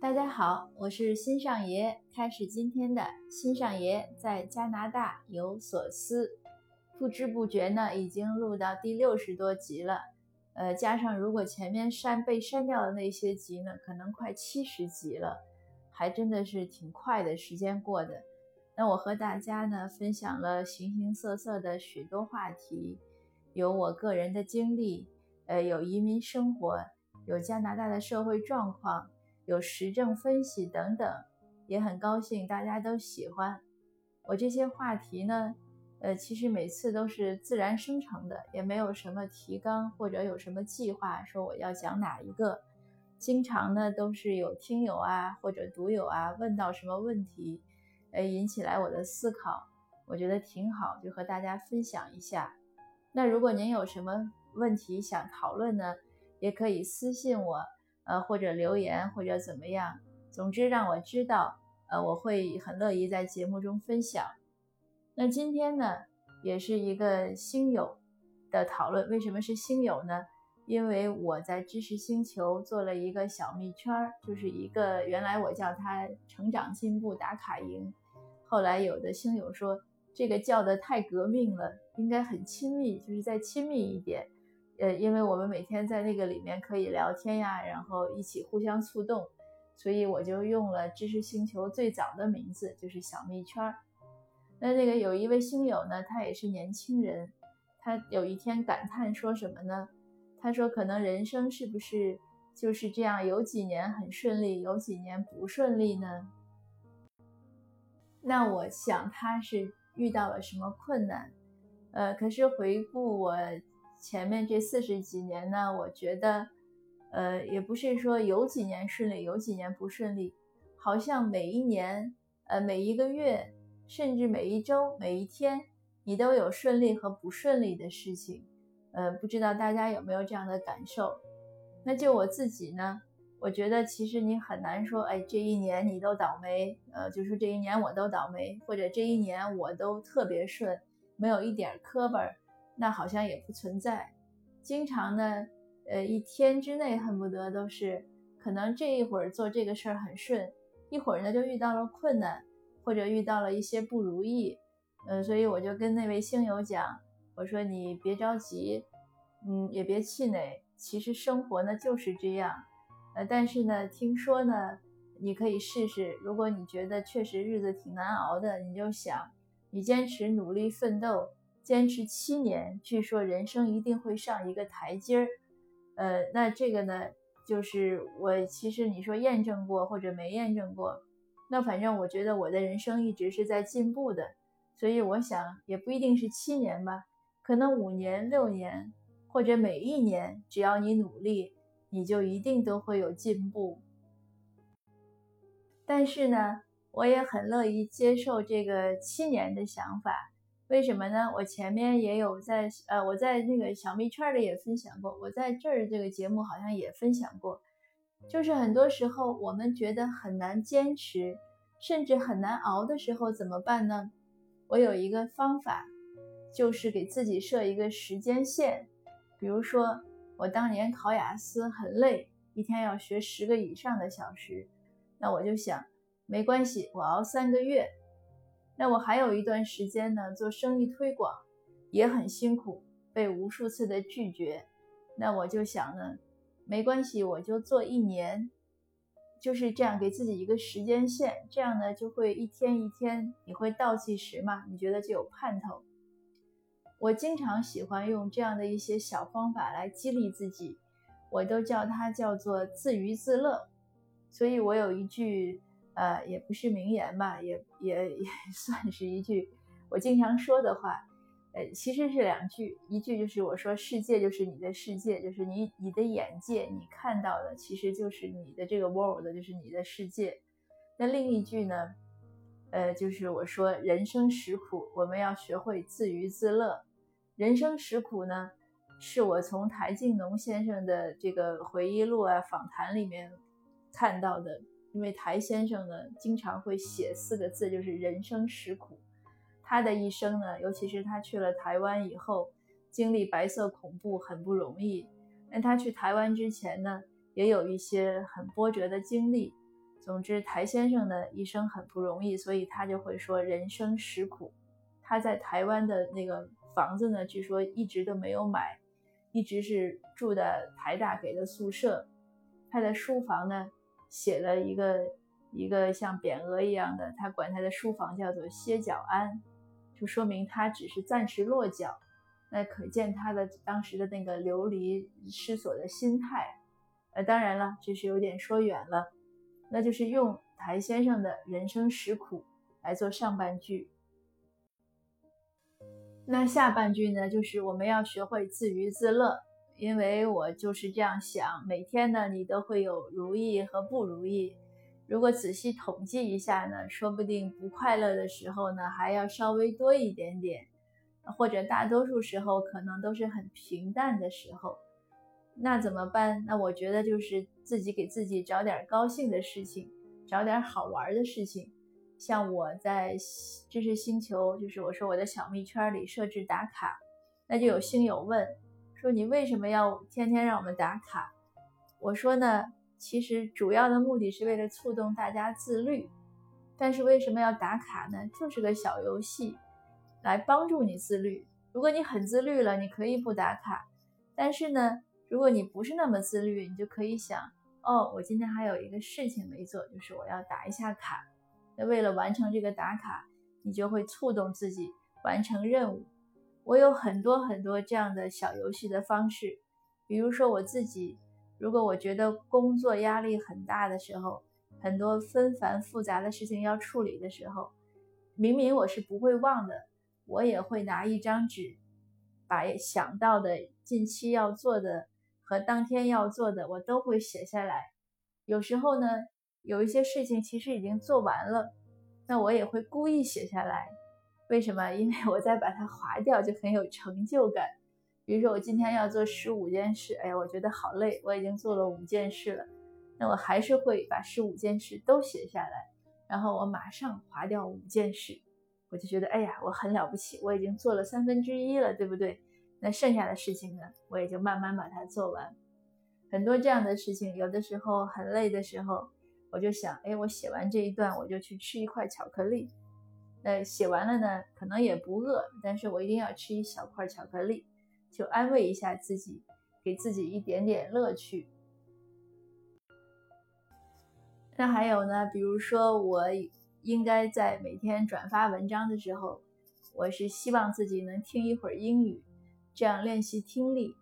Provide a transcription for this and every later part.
大家好，我是新上爷，开始今天的新上爷在加拿大有所思。不知不觉呢，已经录到第六十多集了，呃，加上如果前面删被删掉的那些集呢，可能快七十集了，还真的是挺快的时间过的。那我和大家呢分享了形形色色的许多话题，有我个人的经历，呃，有移民生活，有加拿大的社会状况，有时政分析等等，也很高兴大家都喜欢我这些话题呢。呃，其实每次都是自然生成的，也没有什么提纲或者有什么计划说我要讲哪一个。经常呢都是有听友啊或者读友啊问到什么问题，呃，引起来我的思考，我觉得挺好，就和大家分享一下。那如果您有什么问题想讨论呢，也可以私信我，呃，或者留言或者怎么样，总之让我知道，呃，我会很乐意在节目中分享。那今天呢，也是一个星友的讨论。为什么是星友呢？因为我在知识星球做了一个小蜜圈儿，就是一个原来我叫它成长进步打卡营，后来有的星友说这个叫的太革命了，应该很亲密，就是再亲密一点。呃，因为我们每天在那个里面可以聊天呀，然后一起互相触动，所以我就用了知识星球最早的名字，就是小蜜圈。那那个有一位星友呢，他也是年轻人，他有一天感叹说什么呢？他说：“可能人生是不是就是这样？有几年很顺利，有几年不顺利呢？”那我想他是遇到了什么困难？呃，可是回顾我前面这四十几年呢，我觉得，呃，也不是说有几年顺利，有几年不顺利，好像每一年，呃，每一个月。甚至每一周、每一天，你都有顺利和不顺利的事情，呃，不知道大家有没有这样的感受？那就我自己呢，我觉得其实你很难说，哎，这一年你都倒霉，呃，就说这一年我都倒霉，或者这一年我都特别顺，没有一点磕巴，那好像也不存在。经常呢，呃，一天之内恨不得都是，可能这一会儿做这个事儿很顺，一会儿呢就遇到了困难。或者遇到了一些不如意，嗯，所以我就跟那位星友讲，我说你别着急，嗯，也别气馁，其实生活呢就是这样，呃，但是呢，听说呢，你可以试试，如果你觉得确实日子挺难熬的，你就想，你坚持努力奋斗，坚持七年，据说人生一定会上一个台阶儿，呃，那这个呢，就是我其实你说验证过或者没验证过。那反正我觉得我的人生一直是在进步的，所以我想也不一定是七年吧，可能五年、六年，或者每一年，只要你努力，你就一定都会有进步。但是呢，我也很乐意接受这个七年的想法，为什么呢？我前面也有在呃，我在那个小蜜圈里也分享过，我在这儿这个节目好像也分享过。就是很多时候我们觉得很难坚持，甚至很难熬的时候怎么办呢？我有一个方法，就是给自己设一个时间线。比如说，我当年考雅思很累，一天要学十个以上的小时，那我就想，没关系，我熬三个月。那我还有一段时间呢，做生意推广也很辛苦，被无数次的拒绝，那我就想呢。没关系，我就做一年，就是这样给自己一个时间线，这样呢就会一天一天，你会倒计时嘛？你觉得就有盼头。我经常喜欢用这样的一些小方法来激励自己，我都叫它叫做自娱自乐。所以我有一句，呃，也不是名言吧，也也也 算是一句我经常说的话。呃，其实是两句，一句就是我说世界就是你的世界，就是你你的眼界，你看到的其实就是你的这个 world，就是你的世界。那另一句呢，呃，就是我说人生实苦，我们要学会自娱自乐。人生实苦呢，是我从台静农先生的这个回忆录啊访谈里面看到的，因为台先生呢经常会写四个字，就是人生实苦。他的一生呢，尤其是他去了台湾以后，经历白色恐怖很不容易。那他去台湾之前呢，也有一些很波折的经历。总之，台先生的一生很不容易，所以他就会说人生实苦。他在台湾的那个房子呢，据说一直都没有买，一直是住的台大给的宿舍。他的书房呢，写了一个一个像匾额一样的，他管他的书房叫做歇脚庵，就说明他只是暂时落脚。那可见他的当时的那个流离失所的心态。呃，当然了，这是有点说远了。那就是用台先生的人生实苦来做上半句，那下半句呢，就是我们要学会自娱自乐，因为我就是这样想，每天呢你都会有如意和不如意，如果仔细统计一下呢，说不定不快乐的时候呢还要稍微多一点点，或者大多数时候可能都是很平淡的时候。那怎么办？那我觉得就是自己给自己找点高兴的事情，找点好玩的事情。像我在知识星球，就是我说我的小蜜圈里设置打卡，那就有星友问说你为什么要天天让我们打卡？我说呢，其实主要的目的是为了触动大家自律。但是为什么要打卡呢？就是个小游戏，来帮助你自律。如果你很自律了，你可以不打卡，但是呢？如果你不是那么自律，你就可以想，哦，我今天还有一个事情没做，就是我要打一下卡。那为了完成这个打卡，你就会触动自己完成任务。我有很多很多这样的小游戏的方式，比如说我自己，如果我觉得工作压力很大的时候，很多纷繁复杂的事情要处理的时候，明明我是不会忘的，我也会拿一张纸，把想到的近期要做的。和当天要做的，我都会写下来。有时候呢，有一些事情其实已经做完了，那我也会故意写下来。为什么？因为我再把它划掉，就很有成就感。比如说，我今天要做十五件事，哎呀，我觉得好累，我已经做了五件事了，那我还是会把十五件事都写下来，然后我马上划掉五件事，我就觉得，哎呀，我很了不起，我已经做了三分之一了，对不对？那剩下的事情呢，我也就慢慢把它做完。很多这样的事情，有的时候很累的时候，我就想，哎，我写完这一段，我就去吃一块巧克力。那写完了呢，可能也不饿，但是我一定要吃一小块巧克力，就安慰一下自己，给自己一点点乐趣。那还有呢，比如说，我应该在每天转发文章的时候，我是希望自己能听一会儿英语。这样练习听力，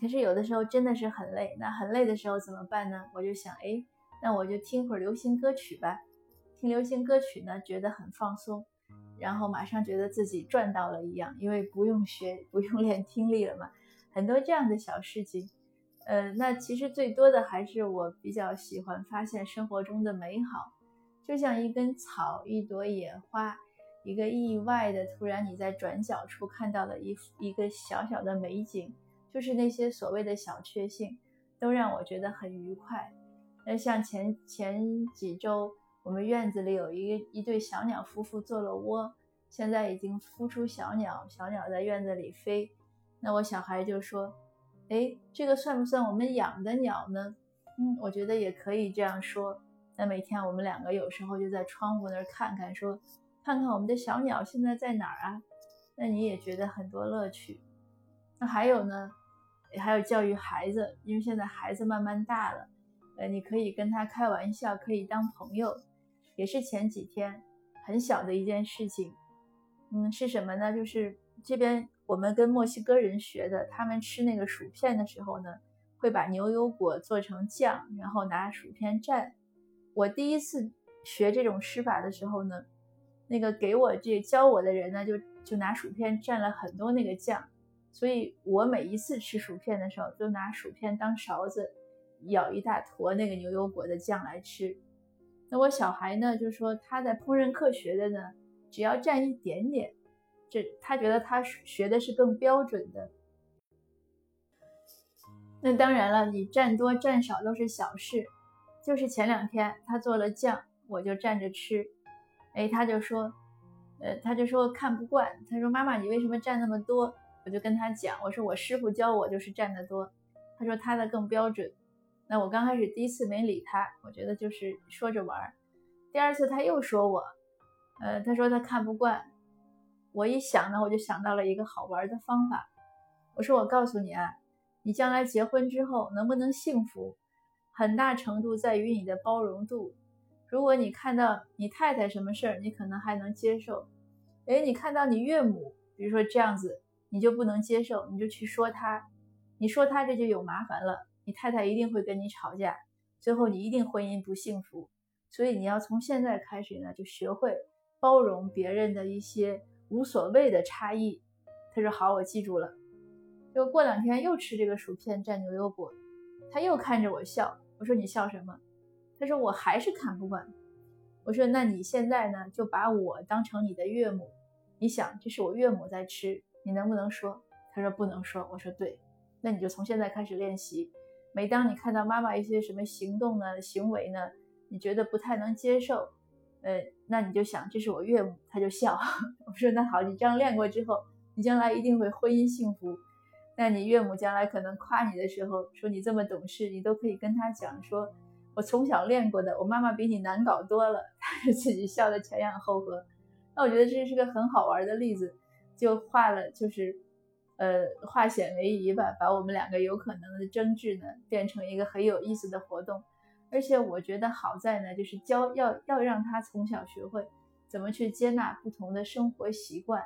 可是有的时候真的是很累。那很累的时候怎么办呢？我就想，哎，那我就听会儿流行歌曲吧。听流行歌曲呢，觉得很放松，然后马上觉得自己赚到了一样，因为不用学，不用练听力了嘛。很多这样的小事情，呃，那其实最多的还是我比较喜欢发现生活中的美好，就像一根草，一朵野花。一个意外的，突然你在转角处看到了一一个小小的美景，就是那些所谓的小确幸，都让我觉得很愉快。那像前前几周，我们院子里有一一对小鸟夫妇做了窝，现在已经孵出小鸟，小鸟在院子里飞。那我小孩就说：“哎，这个算不算我们养的鸟呢？”嗯，我觉得也可以这样说。那每天我们两个有时候就在窗户那儿看看，说。看看我们的小鸟现在在哪儿啊？那你也觉得很多乐趣。那还有呢，还有教育孩子，因为现在孩子慢慢大了，呃，你可以跟他开玩笑，可以当朋友。也是前几天很小的一件事情，嗯，是什么呢？就是这边我们跟墨西哥人学的，他们吃那个薯片的时候呢，会把牛油果做成酱，然后拿薯片蘸。我第一次学这种吃法的时候呢。那个给我这教我的人呢，就就拿薯片蘸了很多那个酱，所以我每一次吃薯片的时候，都拿薯片当勺子，舀一大坨那个牛油果的酱来吃。那我小孩呢，就说他在烹饪课学的呢，只要蘸一点点，这他觉得他学的是更标准的。那当然了，你蘸多蘸少都是小事，就是前两天他做了酱，我就蘸着吃。哎，他就说，呃，他就说看不惯。他说：“妈妈，你为什么蘸那么多？”我就跟他讲，我说：“我师傅教我就是蘸的多。”他说：“他的更标准。”那我刚开始第一次没理他，我觉得就是说着玩儿。第二次他又说我，呃，他说他看不惯。我一想呢，我就想到了一个好玩的方法。我说我告诉你啊，你将来结婚之后能不能幸福，很大程度在于你的包容度。如果你看到你太太什么事儿，你可能还能接受。哎，你看到你岳母，比如说这样子，你就不能接受，你就去说他，你说他这就有麻烦了，你太太一定会跟你吵架，最后你一定婚姻不幸福。所以你要从现在开始呢，就学会包容别人的一些无所谓的差异。他说好，我记住了。又过两天又吃这个薯片蘸牛油果，他又看着我笑。我说你笑什么？他说我还是看不惯。我说那你现在呢，就把我当成你的岳母。你想，这是我岳母在吃，你能不能说？他说不能说。我说对，那你就从现在开始练习。每当你看到妈妈一些什么行动呢、行为呢，你觉得不太能接受，呃，那你就想这是我岳母，他就笑。我说那好，你这样练过之后，你将来一定会婚姻幸福。那你岳母将来可能夸你的时候，说你这么懂事，你都可以跟他讲说。我从小练过的，我妈妈比你难搞多了，他就自己笑得前仰后合。那我觉得这是个很好玩的例子，就画了，就是，呃，化险为夷吧，把我们两个有可能的争执呢，变成一个很有意思的活动。而且我觉得好在呢，就是教要要让他从小学会怎么去接纳不同的生活习惯。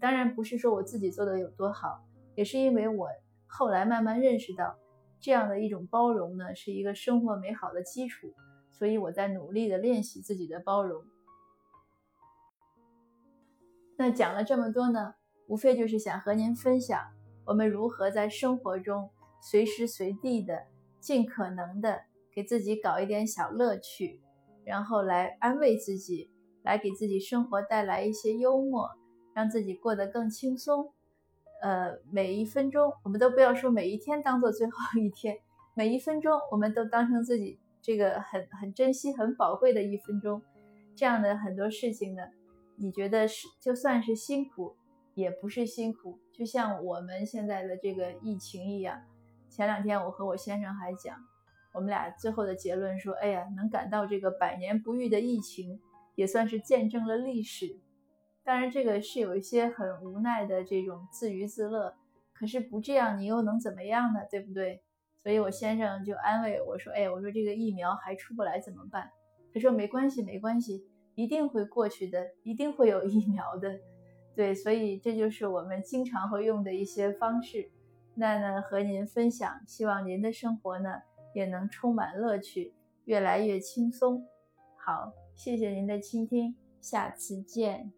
当然不是说我自己做的有多好，也是因为我后来慢慢认识到。这样的一种包容呢，是一个生活美好的基础，所以我在努力的练习自己的包容。那讲了这么多呢，无非就是想和您分享我们如何在生活中随时随地的、尽可能的给自己搞一点小乐趣，然后来安慰自己，来给自己生活带来一些幽默，让自己过得更轻松。呃，每一分钟，我们都不要说每一天当做最后一天，每一分钟，我们都当成自己这个很很珍惜、很宝贵的一分钟。这样的很多事情呢，你觉得是就算是辛苦，也不是辛苦。就像我们现在的这个疫情一样，前两天我和我先生还讲，我们俩最后的结论说，哎呀，能赶到这个百年不遇的疫情，也算是见证了历史。当然，这个是有一些很无奈的这种自娱自乐，可是不这样，你又能怎么样呢？对不对？所以我先生就安慰我说：“哎，我说这个疫苗还出不来怎么办？”他说：“没关系，没关系，一定会过去的，一定会有疫苗的。”对，所以这就是我们经常会用的一些方式。那呢，和您分享，希望您的生活呢也能充满乐趣，越来越轻松。好，谢谢您的倾听，下次见。